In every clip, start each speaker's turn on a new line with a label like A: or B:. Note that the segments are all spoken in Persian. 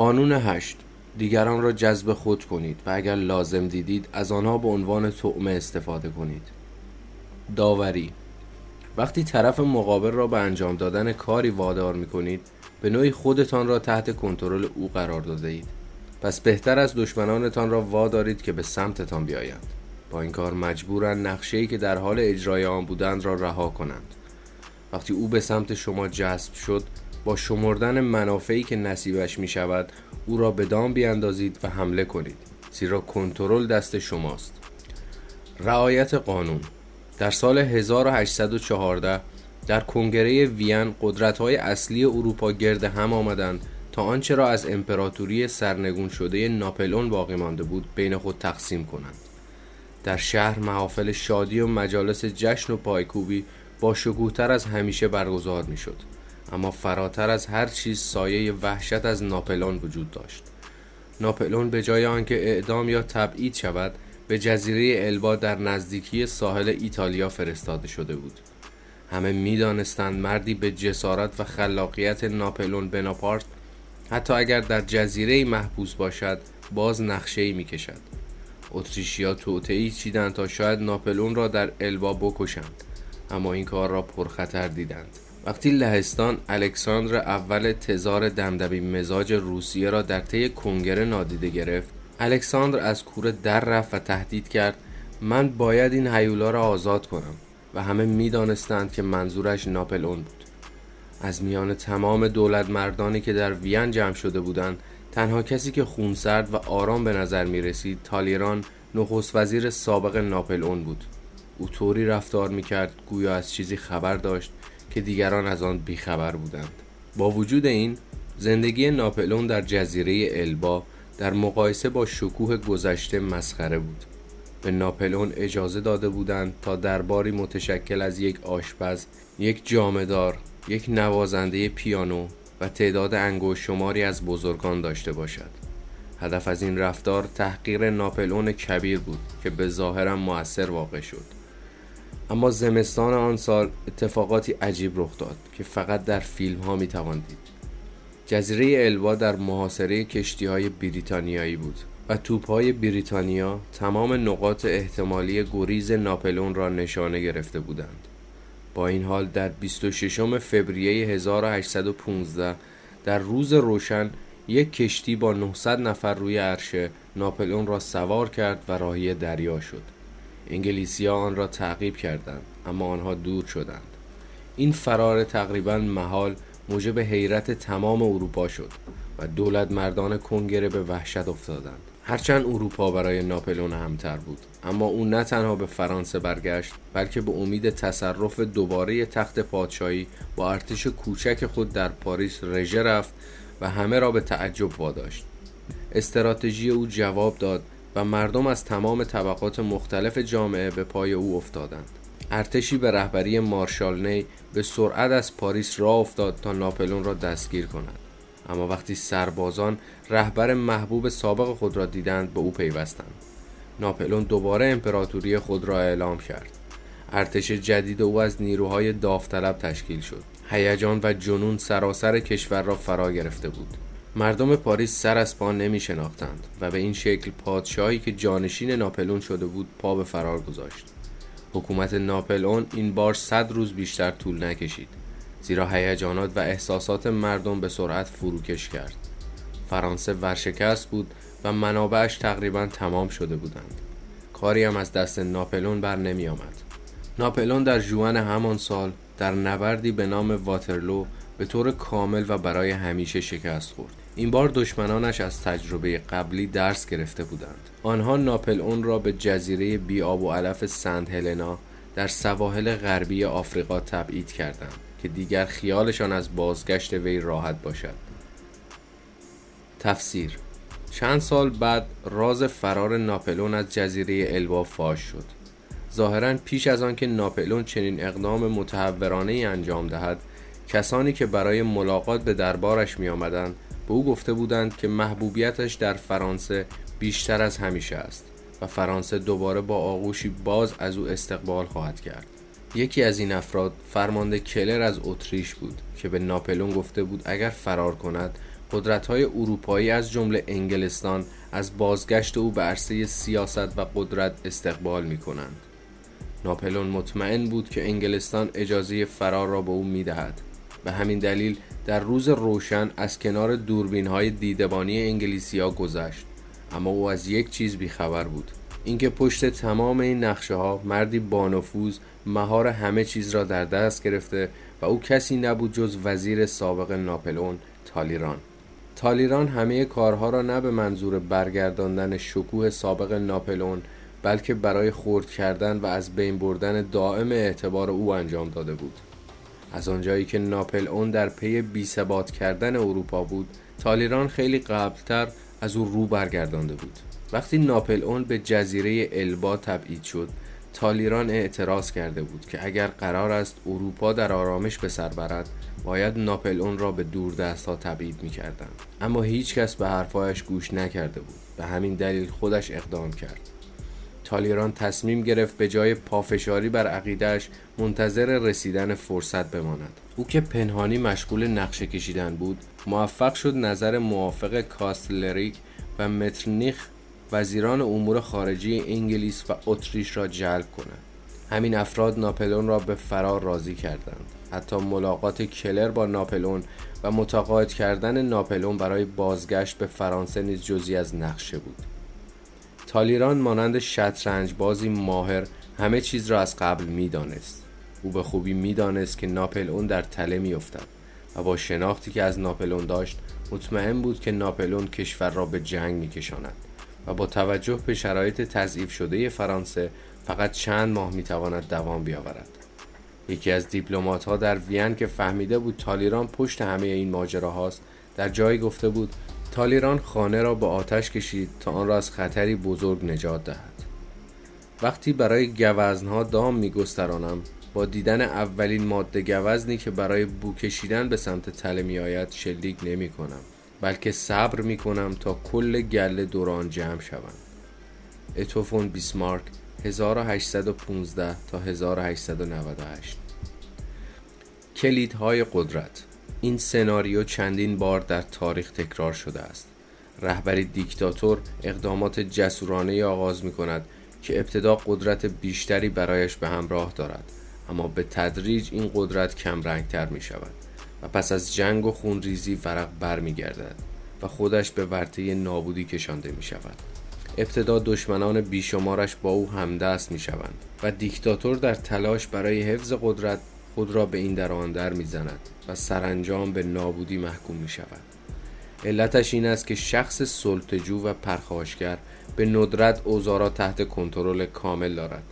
A: قانون هشت. دیگران را جذب خود کنید و اگر لازم دیدید از آنها به عنوان طعمه استفاده کنید. داوری. وقتی طرف مقابل را به انجام دادن کاری وادار می کنید به نوعی خودتان را تحت کنترل او قرار داده اید. پس بهتر از دشمنانتان را وادارید که به سمتتان بیایند. با این کار مجبورند نقشه که در حال اجرای آن بودند را رها کنند. وقتی او به سمت شما جذب شد با شمردن منافعی که نصیبش می شود او را به دام بیاندازید و حمله کنید زیرا کنترل دست شماست. رعایت قانون در سال 1814 در کنگره وین های اصلی اروپا گرد هم آمدند تا آنچه را از امپراتوری سرنگون شده ناپلون باقی مانده بود بین خود تقسیم کنند. در شهر محافل شادی و مجالس جشن و پایکوبی با شکوهتر از همیشه برگزار می شد اما فراتر از هر چیز سایه وحشت از ناپلون وجود داشت. ناپلون به جای آنکه اعدام یا تبعید شود به جزیره البا در نزدیکی ساحل ایتالیا فرستاده شده بود. همه می‌دانستند مردی به جسارت و خلاقیت ناپلون بناپارت حتی اگر در جزیره محبوس باشد باز نقشه ای می کشد اتریشیا توتعی چیدند تا شاید ناپلون را در البا بکشند اما این کار را پرخطر دیدند. وقتی لهستان الکساندر اول تزار دمدمی مزاج روسیه را در طی کنگره نادیده گرفت الکساندر از کوره در رفت و تهدید کرد من باید این هیولا را آزاد کنم و همه می‌دانستند که منظورش ناپلئون بود. از میان تمام دولت مردانی که در وین جمع شده بودند تنها کسی که خونسرد و آرام به نظر می رسید تالیران نخست وزیر سابق ناپلئون بود. او طوری رفتار می کرد گویا از چیزی خبر داشت که دیگران از آن بیخبر بودند با وجود این زندگی ناپلون در جزیره البا در مقایسه با شکوه گذشته مسخره بود به ناپلون اجازه داده بودند تا درباری متشکل از یک آشپز، یک جامدار، یک نوازنده پیانو و تعداد انگوش شماری از بزرگان داشته باشد. هدف از این رفتار تحقیر ناپلون کبیر بود که به ظاهرم موثر واقع شد. اما زمستان آن سال اتفاقاتی عجیب رخ داد که فقط در فیلم ها می تواندید. جزیره الوا در محاصره کشتی های بریتانیایی بود و توپ های بریتانیا تمام نقاط احتمالی گریز ناپلون را نشانه گرفته بودند. با این حال در 26 فوریه 1815 در روز روشن یک کشتی با 900 نفر روی عرشه ناپلون را سوار کرد و راهی دریا شد. انگلیسی ها آن را تعقیب کردند اما آنها دور شدند. این فرار تقریبا محال موجب حیرت تمام اروپا شد و دولت مردان کنگره به وحشت افتادند. هرچند اروپا برای ناپلون همتر بود اما او نه تنها به فرانسه برگشت بلکه به امید تصرف دوباره تخت پادشاهی با ارتش کوچک خود در پاریس رژه رفت و همه را به تعجب واداشت. استراتژی او جواب داد و مردم از تمام طبقات مختلف جامعه به پای او افتادند. ارتشی به رهبری مارشال نی به سرعت از پاریس راه افتاد تا ناپلون را دستگیر کند. اما وقتی سربازان رهبر محبوب سابق خود را دیدند به او پیوستند. ناپلون دوباره امپراتوری خود را اعلام کرد. ارتش جدید او از نیروهای داوطلب تشکیل شد. هیجان و جنون سراسر کشور را فرا گرفته بود. مردم پاریس سر از پا نمی شناختند و به این شکل پادشاهی که جانشین ناپلون شده بود پا به فرار گذاشت. حکومت ناپلئون این بار صد روز بیشتر طول نکشید زیرا هیجانات و احساسات مردم به سرعت فروکش کرد. فرانسه ورشکست بود و منابعش تقریبا تمام شده بودند. کاری هم از دست ناپلون بر نمی آمد ناپلون در جوان همان سال در نبردی به نام واترلو به طور کامل و برای همیشه شکست خورد. این بار دشمنانش از تجربه قبلی درس گرفته بودند. آنها ناپل اون را به جزیره بی آب و علف سند هلنا در سواحل غربی آفریقا تبعید کردند که دیگر خیالشان از بازگشت وی راحت باشد. تفسیر چند سال بعد راز فرار ناپلون از جزیره البا فاش شد. ظاهرا پیش از آنکه ناپلون چنین اقدام متحورانه ای انجام دهد کسانی که برای ملاقات به دربارش می آمدند به او گفته بودند که محبوبیتش در فرانسه بیشتر از همیشه است و فرانسه دوباره با آغوشی باز از او استقبال خواهد کرد یکی از این افراد فرمانده کلر از اتریش بود که به ناپلون گفته بود اگر فرار کند های اروپایی از جمله انگلستان از بازگشت او به عرصه سیاست و قدرت استقبال می کنند. ناپلون مطمئن بود که انگلستان اجازه فرار را به او می دهد. به همین دلیل در روز روشن از کنار دوربین های دیدبانی انگلیسی ها گذشت. اما او از یک چیز بیخبر بود. اینکه پشت تمام این نقشه ها مردی بانفوذ مهار همه چیز را در دست گرفته و او کسی نبود جز وزیر سابق ناپلئون تالیران. تالیران همه کارها را نه به منظور برگرداندن شکوه سابق ناپلئون بلکه برای خرد کردن و از بین بردن دائم اعتبار او انجام داده بود. از آنجایی که ناپلئون در پی بیثبات کردن اروپا بود تالیران خیلی قبلتر از او رو برگردانده بود. وقتی ناپلئون به جزیره البا تبعید شد تالیران اعتراض کرده بود که اگر قرار است اروپا در آرامش به سر برد باید ناپلئون را به دور دست ها تبعید می کردن. اما هیچ کس به حرفایش گوش نکرده بود. به همین دلیل خودش اقدام کرد. تالیران تصمیم گرفت به جای پافشاری بر عقیدهش منتظر رسیدن فرصت بماند. او که پنهانی مشغول نقشه کشیدن بود موفق شد نظر موافق کاستلریک و مترنیخ وزیران امور خارجی انگلیس و اتریش را جلب کند همین افراد ناپلون را به فرار راضی کردند. حتی ملاقات کلر با ناپلون و متقاعد کردن ناپلون برای بازگشت به فرانسه نیز جزی از نقشه بود. تالیران مانند شطرنج بازی ماهر همه چیز را از قبل می‌دانست. او به خوبی می‌دانست که ناپلئون در تله میافتد و با شناختی که از ناپلئون داشت مطمئن بود که ناپلئون کشور را به جنگ میکشاند و با توجه به شرایط تضعیف شده فرانسه فقط چند ماه می‌تواند دوام بیاورد. یکی از دیپلمات ها در وین که فهمیده بود تالیران پشت همه این ماجره هاست در جایی گفته بود تالیران خانه را به آتش کشید تا آن را از خطری بزرگ نجات دهد. وقتی برای گوزنها دام میگسترانم با دیدن اولین ماده گوزنی که برای بو کشیدن به سمت تله می آید شلیک نمی کنم بلکه صبر می کنم تا کل گله دوران جمع شوند اتوفون بیسمارک 1815 تا 1898 کلیدهای قدرت این سناریو چندین بار در تاریخ تکرار شده است. رهبری دیکتاتور اقدامات جسورانه آغاز می کند که ابتدا قدرت بیشتری برایش به همراه دارد اما به تدریج این قدرت کم رنگتر می شود و پس از جنگ و خونریزی ورق بر می گردد و خودش به ورطه نابودی کشانده می شود ابتدا دشمنان بیشمارش با او همدست می شوند و دیکتاتور در تلاش برای حفظ قدرت خود را به این در آن در می‌زند و سرانجام به نابودی محکوم می شود علتش این است که شخص سلطجو و پرخاشگر به ندرت اوزارا تحت کنترل کامل دارد.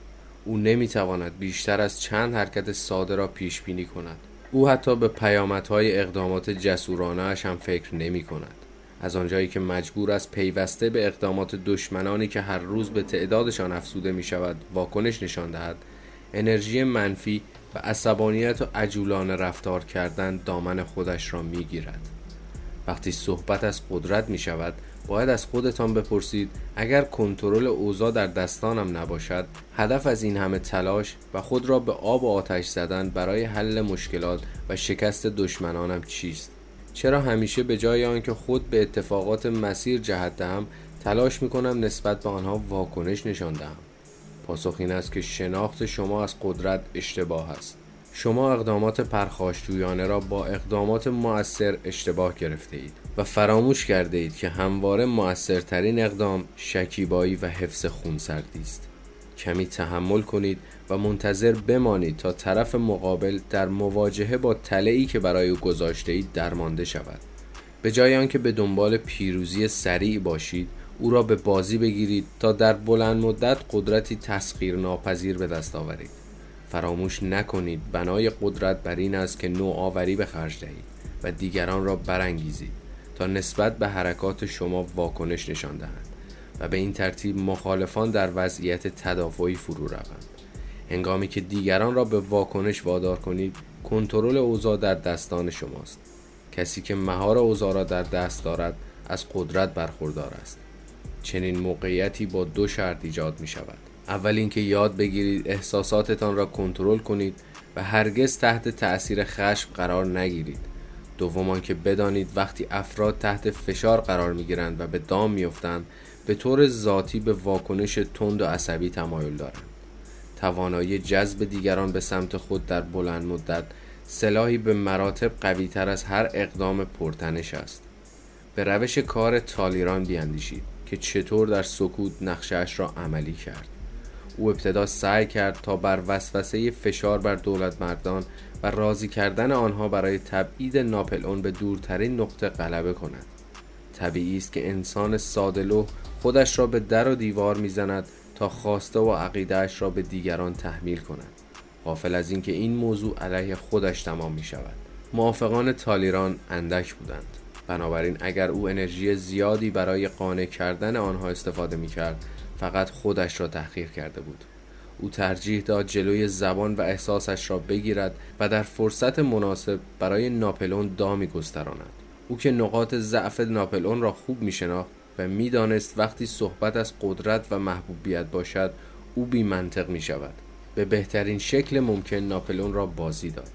A: او نمی‌تواند بیشتر از چند حرکت ساده را پیش بینی کند. او حتی به پیامدهای اقدامات جسورانه هم فکر نمی کند از آنجایی که مجبور است پیوسته به اقدامات دشمنانی که هر روز به تعدادشان افزوده می شود واکنش نشان دهد. انرژی منفی و عصبانیت و عجولانه رفتار کردن دامن خودش را می گیرد. وقتی صحبت از قدرت می شود باید از خودتان بپرسید اگر کنترل اوضاع در دستانم نباشد هدف از این همه تلاش و خود را به آب و آتش زدن برای حل مشکلات و شکست دشمنانم چیست چرا همیشه به جای آنکه خود به اتفاقات مسیر جهت دهم تلاش می کنم نسبت به آنها واکنش نشان دهم پاسخ این است که شناخت شما از قدرت اشتباه است. شما اقدامات پرخاشجویانه را با اقدامات مؤثر اشتباه گرفته اید و فراموش کرده اید که همواره مؤثرترین اقدام شکیبایی و حفظ خونسردی است. کمی تحمل کنید و منتظر بمانید تا طرف مقابل در مواجهه با تله که برای او گذاشته اید درمانده شود. به جای آنکه به دنبال پیروزی سریع باشید او را به بازی بگیرید تا در بلند مدت قدرتی تسخیر ناپذیر به دست آورید. فراموش نکنید بنای قدرت بر این است که نوآوری به خرج دهید و دیگران را برانگیزید تا نسبت به حرکات شما واکنش نشان دهند و به این ترتیب مخالفان در وضعیت تدافعی فرو روند. هنگامی که دیگران را به واکنش وادار کنید کنترل اوضاع در دستان شماست. کسی که مهار اوضاع را در دست دارد از قدرت برخوردار است. چنین موقعیتی با دو شرط ایجاد می شود اول اینکه یاد بگیرید احساساتتان را کنترل کنید و هرگز تحت تأثیر خشم قرار نگیرید. دومان که بدانید وقتی افراد تحت فشار قرار می گیرند و به دام میافتند به طور ذاتی به واکنش تند و عصبی تمایل دارند. توانایی جذب دیگران به سمت خود در بلند مدت سلاحی به مراتب قوی تر از هر اقدام پرتنش است. به روش کار تالیران بیاندیشید. که چطور در سکوت نقشهاش را عملی کرد. او ابتدا سعی کرد تا بر وسوسه فشار بر دولت مردان و راضی کردن آنها برای تبعید ناپلئون به دورترین نقطه غلبه کند. طبیعی است که انسان سادلو خودش را به در و دیوار می‌زند تا خواسته و عقیدهش را به دیگران تحمیل کند. غافل از اینکه این موضوع علیه خودش تمام می شود موافقان تالیران اندک بودند. بنابراین اگر او انرژی زیادی برای قانع کردن آنها استفاده می کرد فقط خودش را تحقیر کرده بود. او ترجیح داد جلوی زبان و احساسش را بگیرد و در فرصت مناسب برای ناپلون دامی گستراند. او که نقاط ضعف ناپلون را خوب می شناخت و می‌دانست وقتی صحبت از قدرت و محبوبیت باشد او بی منطق می شود به بهترین شکل ممکن ناپلون را بازی داد.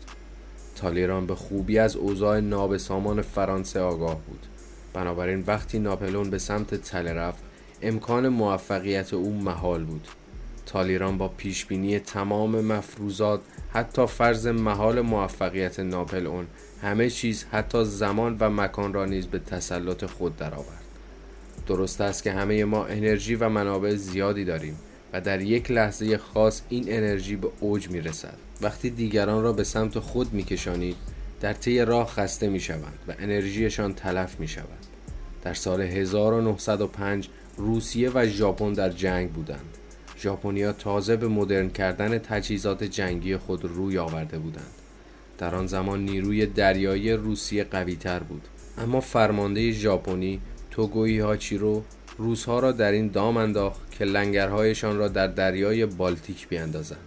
A: تالیران به خوبی از اوضاع نابسامان فرانسه آگاه بود. بنابراین وقتی ناپلون به سمت تله رفت امکان موفقیت او محال بود. تالیران با پیشبینی تمام مفروضات حتی فرض محال موفقیت ناپلئون همه چیز حتی زمان و مکان را نیز به تسلط خود درآورد. درست است که همه ما انرژی و منابع زیادی داریم. و در یک لحظه خاص این انرژی به اوج می رسد وقتی دیگران را به سمت خود می کشانید در طی راه خسته می شوند و انرژیشان تلف می شود در سال 1905 روسیه و ژاپن در جنگ بودند. ژاپنیا تازه به مدرن کردن تجهیزات جنگی خود روی آورده بودند. در آن زمان نیروی دریایی روسیه قوی تر بود. اما فرمانده ژاپنی توگوی هاچیرو روزها را در این دام انداخت که لنگرهایشان را در دریای بالتیک بیاندازند.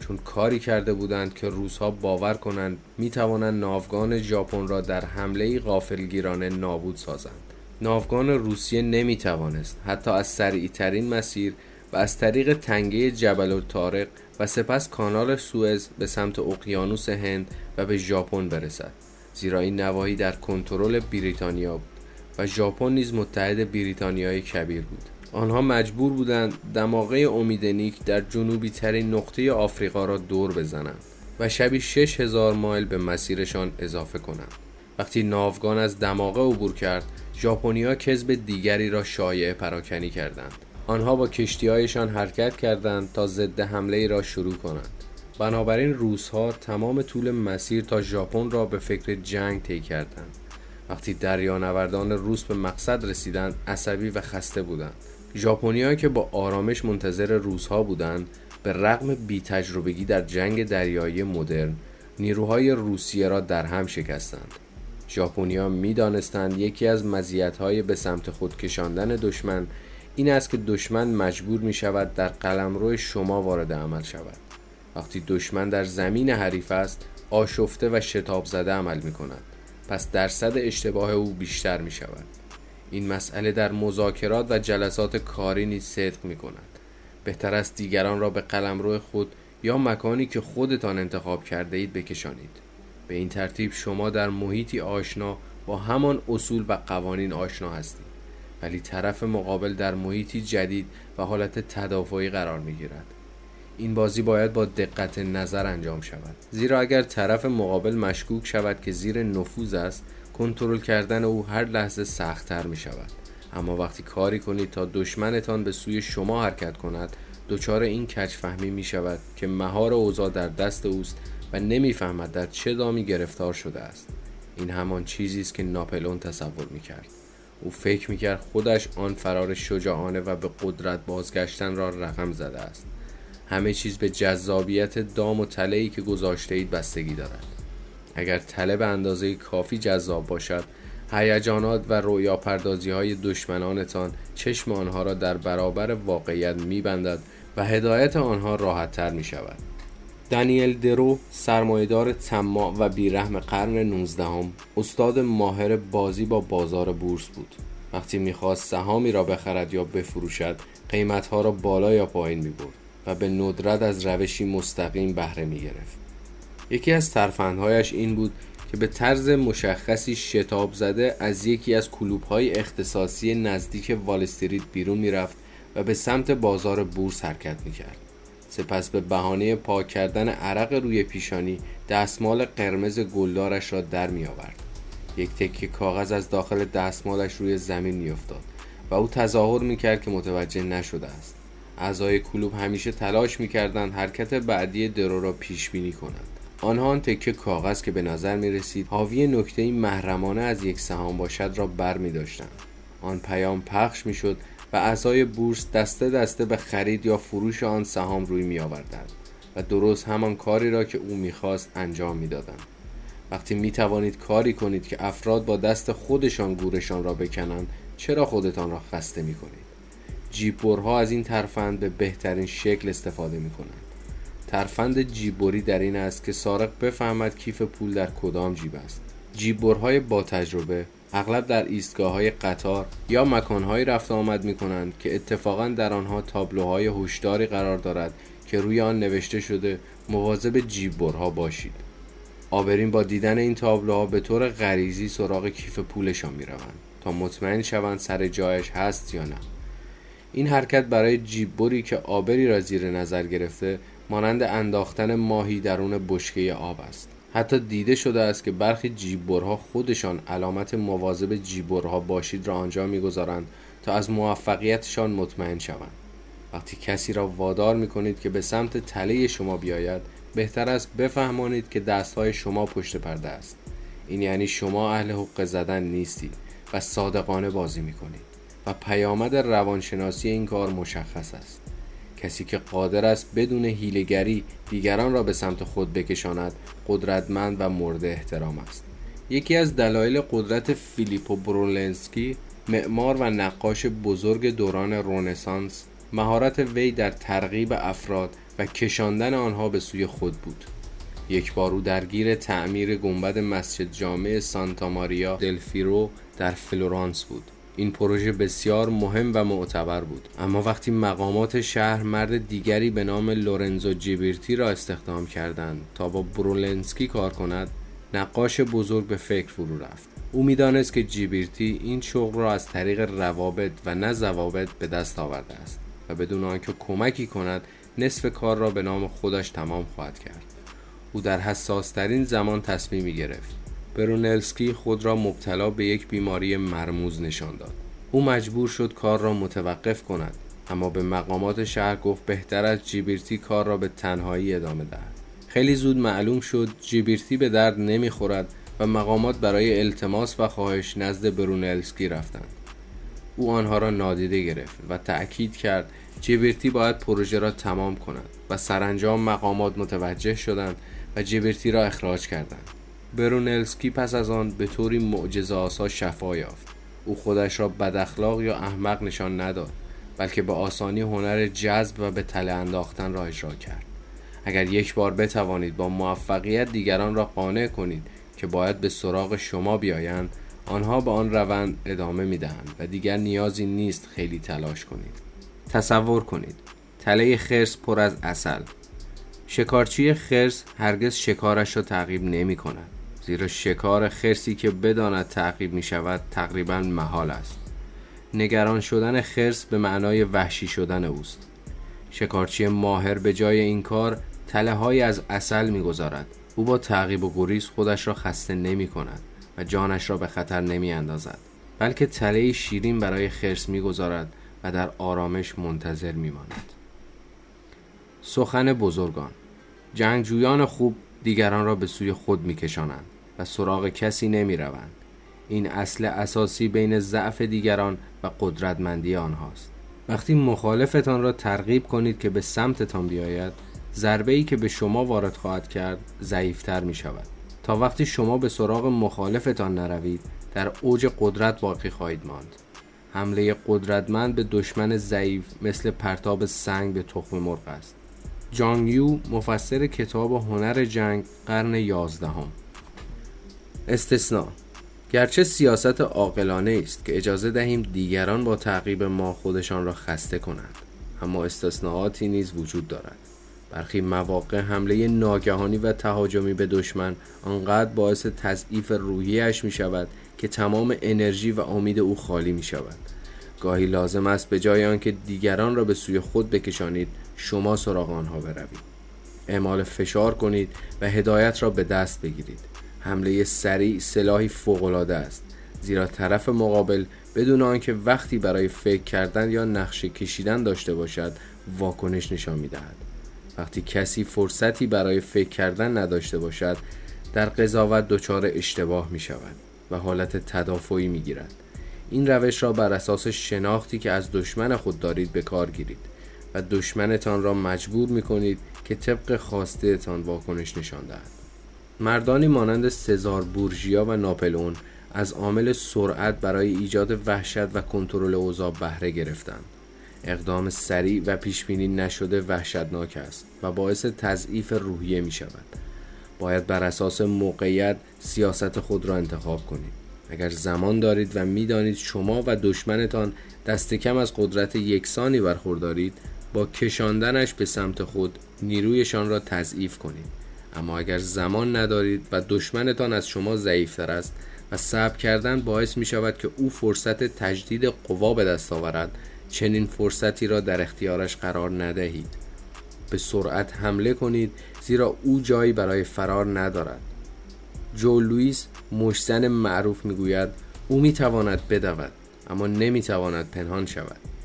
A: چون کاری کرده بودند که روزها باور کنند می توانند ناوگان ژاپن را در حمله غافلگیرانه نابود سازند. ناوگان روسیه نمی توانست حتی از سریع ترین مسیر و از طریق تنگه جبل و تارق و سپس کانال سوئز به سمت اقیانوس هند و به ژاپن برسد زیرا این نواحی در کنترل بریتانیا بود. و ژاپن نیز متحد بریتانیای کبیر بود. آنها مجبور بودند دماغه امیدنیک در جنوبی ترین نقطه آفریقا را دور بزنند و شبی 6000 مایل به مسیرشان اضافه کنند. وقتی ناوگان از دماغه عبور کرد ژاپنیا کذب دیگری را شایع پراکنی کردند. آنها با کشتیهایشان حرکت کردند تا ضد حمله را شروع کنند. بنابراین روسها تمام طول مسیر تا ژاپن را به فکر جنگ طی کردند. وقتی دریانوردان روس به مقصد رسیدند عصبی و خسته بودند. ژاپنیایی که با آرامش منتظر روزها بودند به رغم بی تجربگی در جنگ دریایی مدرن نیروهای روسیه را در هم شکستند. ژاپنیا می‌دانستند یکی از مزیت‌های به سمت خود کشاندن دشمن این است که دشمن مجبور می شود در قلمرو شما وارد عمل شود. وقتی دشمن در زمین حریف است آشفته و شتاب زده عمل می کند پس درصد اشتباه او بیشتر می شود این مسئله در مذاکرات و جلسات کاری نیز صدق می کند بهتر است دیگران را به قلمرو خود یا مکانی که خودتان انتخاب کرده اید بکشانید. به این ترتیب شما در محیطی آشنا با همان اصول و قوانین آشنا هستید. ولی طرف مقابل در محیطی جدید و حالت تدافعی قرار می گیرد این بازی باید با دقت نظر انجام شود. زیرا اگر طرف مقابل مشکوک شود که زیر نفوذ است کنترل کردن او هر لحظه سختتر می شود اما وقتی کاری کنید تا دشمنتان به سوی شما حرکت کند دچار این کچ فهمی می شود که مهار اوضاع در دست اوست و نمی‌فهمد در چه دامی گرفتار شده است. این همان چیزی است که ناپلون تصور می کرد او فکر می کرد خودش آن فرار شجاعانه و به قدرت بازگشتن را رقم زده است. همه چیز به جذابیت دام و تله که گذاشته اید بستگی دارد. اگر تله به اندازه کافی جذاب باشد هیجانات و رویا پردازی های دشمنانتان چشم آنها را در برابر واقعیت میبندد و هدایت آنها راحت تر می شود دانیل درو سرمایدار تماع و بیرحم قرن 19 هم، استاد ماهر بازی با بازار بورس بود. وقتی می‌خواست سهامی را بخرد یا بفروشد قیمتها را بالا یا پایین می‌برد. و به ندرت از روشی مستقیم بهره می گرفت. یکی از ترفندهایش این بود که به طرز مشخصی شتاب زده از یکی از کلوب های اختصاصی نزدیک والستریت بیرون می‌رفت و به سمت بازار بورس حرکت می‌کرد سپس به بهانه پاک کردن عرق روی پیشانی دستمال قرمز گلدارش را در می آورد. یک تکه کاغذ از داخل دستمالش روی زمین میافتاد و او تظاهر می‌کرد که متوجه نشده است اعضای کلوب همیشه تلاش می‌کردند حرکت بعدی درو را پیش بینی کنند آنها آن تکه کاغذ که به نظر می رسید حاوی نکته محرمانه از یک سهام باشد را بر می داشتند. آن پیام پخش می شد و اعضای بورس دسته دسته به خرید یا فروش آن سهام روی می آوردند و درست همان کاری را که او می‌خواست انجام می‌دادند. وقتی می توانید کاری کنید که افراد با دست خودشان گورشان را بکنند چرا خودتان را خسته می کنید؟ جیبورها از این ترفند به بهترین شکل استفاده می کنند. ترفند جیبوری در این است که سارق بفهمد کیف پول در کدام جیب است. جیبورهای با تجربه اغلب در ایستگاه های قطار یا مکانهایی رفت آمد می کنند که اتفاقا در آنها تابلوهای هشداری قرار دارد که روی آن نوشته شده مواظب جیبورها باشید. آبرین با دیدن این تابلوها به طور غریزی سراغ کیف پولشان می روند تا مطمئن شوند سر جایش هست یا نه. این حرکت برای جیببری که آبری را زیر نظر گرفته مانند انداختن ماهی درون بشکه آب است. حتی دیده شده است که برخی جیببرها خودشان علامت مواظب جیببرها باشید را آنجا می‌گذارند تا از موفقیتشان مطمئن شوند. وقتی کسی را وادار می کنید که به سمت تله شما بیاید بهتر است بفهمانید که دستهای شما پشت پرده است. این یعنی شما اهل حق زدن نیستید و صادقانه بازی می کنید و پیامد روانشناسی این کار مشخص است. کسی که قادر است بدون هیلگری دیگران را به سمت خود بکشاند قدرتمند و مورد احترام است. یکی از دلایل قدرت فیلیپو برولنسکی معمار و نقاش بزرگ دوران رونسانس مهارت وی در ترغیب افراد و کشاندن آنها به سوی خود بود. یک بار او درگیر تعمیر گنبد مسجد جامع سانتا ماریا دل فیوره در فلورانس بود. این پروژه بسیار مهم و معتبر بود. اما وقتی مقامات شهر مرد دیگری به نام لورنزو جیبیرتی را استخدام کردند تا با برونلسکی کار کند نقاش بزرگ به فکر فرو رفت. او می‌دانست که گیبرتی این شغل را از طریق روابط و نه ضوابط به دست آورده است و بدون آنکه کمکی کند نصف کار را به نام خودش تمام خواهد کرد. او در حساس ترین زمان تصمیمی گرفت. برونلسکی خود را مبتلا به یک بیماری مرموز نشان داد. او مجبور شد کار را متوقف کند اما به مقامات شهر گفت بهتر از جیبیرتی کار را به تنهایی ادامه دهد. خیلی زود معلوم شد جیبیرتی به درد نمی‌خورد و مقامات برای التماس و خواهش نزد برونلسکی رفتند. او آنها را نادیده گرفت و تأکید کرد جیبرتی باید پروژه را تمام کند و سرانجام مقامات متوجه شدند و جیبرتی را اخراج کردند. برونلسکی پس از آن به طوری معجزه آسا شفا یافت. او خودش را بداخلاق یا احمق نشان نداد بلکه به آسانی هنر جذب و به تله انداختن را اجرا کرد. اگر یک بار بتوانید با موفقیت دیگران را قانع کنید که باید به سراغ شما بیایند آنها به آن روند ادامه می دهند و دیگر نیازی نیست خیلی تلاش کنید. تصور کنید تله خرس پر از اصل شکارچی خرس هرگز شکارش را تعقیب نمی کند زیرا شکار خرسی که بداند تعقیب می شود تقریبا محال است. نگران شدن خرس به معنای وحشی شدن اوست. شکارچی ماهر به جای این کار تله های از اصل می‌گذارد. او با تعقیب و گریز خودش را خسته نمی کند و جانش را به خطر نمی اندازد بلکه تله شیرین برای خرس می‌گذارد و در آرامش منتظر میماند. سخن بزرگان جنگجویان خوب دیگران را به سوی خود میکشانند. و سراغ کسی نمی روند. این اصل اساسی بین ضعف دیگران و قدرتمندی آنهاست. وقتی مخالفتان را ترغیب کنید که به سمتتان بیاید ضربه ای که به شما وارد خواهد کرد ضعیفتر می شود تا وقتی شما به سراغ مخالفتان نروید در اوج قدرت باقی خواهید ماند. حمله قدرتمند به دشمن ضعیف مثل پرتاب سنگ به تخم مرغ است. جانگ یو مفسر کتاب هنر جنگ قرن یازدهم. استثناء. گرچه سیاست عاقلانه است که اجازه دهیم دیگران با تعقیب ما خودشان را خسته کنند اما استثناءاتی نیز وجود دارد. برخی مواقع حمله ناگهانی و تهاجمی به دشمن آنقدر باعث تضعیف روحیش می شود که تمام انرژی و امید او خالی می شود گاهی لازم است به جای آنکه دیگران را به سوی خود بکشانید شما سراغ آنها بروید. اعمال فشار کنید و هدایت را به دست بگیرید. حمله سریع سلاحی فوقالعاده است. زیرا طرف مقابل بدون آنکه وقتی برای فکر کردن یا نقشه کشیدن داشته باشد واکنش نشان می‌دهد. وقتی کسی فرصتی برای فکر کردن نداشته باشد در قضاوت دچار اشتباه می شود و حالت تدافعی می گیرد این روش را بر اساس شناختی که از دشمن خود دارید به کار گیرید و دشمنتان را مجبور می کنید که طبق خواسته واکنش نشان دهد. مردانی مانند سزار بورژیا و ناپلئون از عامل سرعت برای ایجاد وحشت و کنترل اوضاع بهره گرفتند. اقدام سریع و پیشبینی نشده وحشتناک است و باعث تضعیف روحیه می شود باید بر اساس موقعیت سیاست خود را انتخاب کنید. اگر زمان دارید و می‌دانید شما و دشمنتان دست کم از قدرت یکسانی برخوردارید با کشاندنش به سمت خود نیرویشان را تضعیف کنید. اما اگر زمان ندارید و دشمنتان از شما ضعیفتر است و صبر کردن باعث می شود که او فرصت تجدید قوا به دست آورد چنین فرصتی را در اختیارش قرار ندهید. به سرعت حمله کنید زیرا او جایی برای فرار ندارد. جو لوئیس مشزن معروف می‌گوید او می‌تواند بدود اما نمی‌تواند پنهان شود.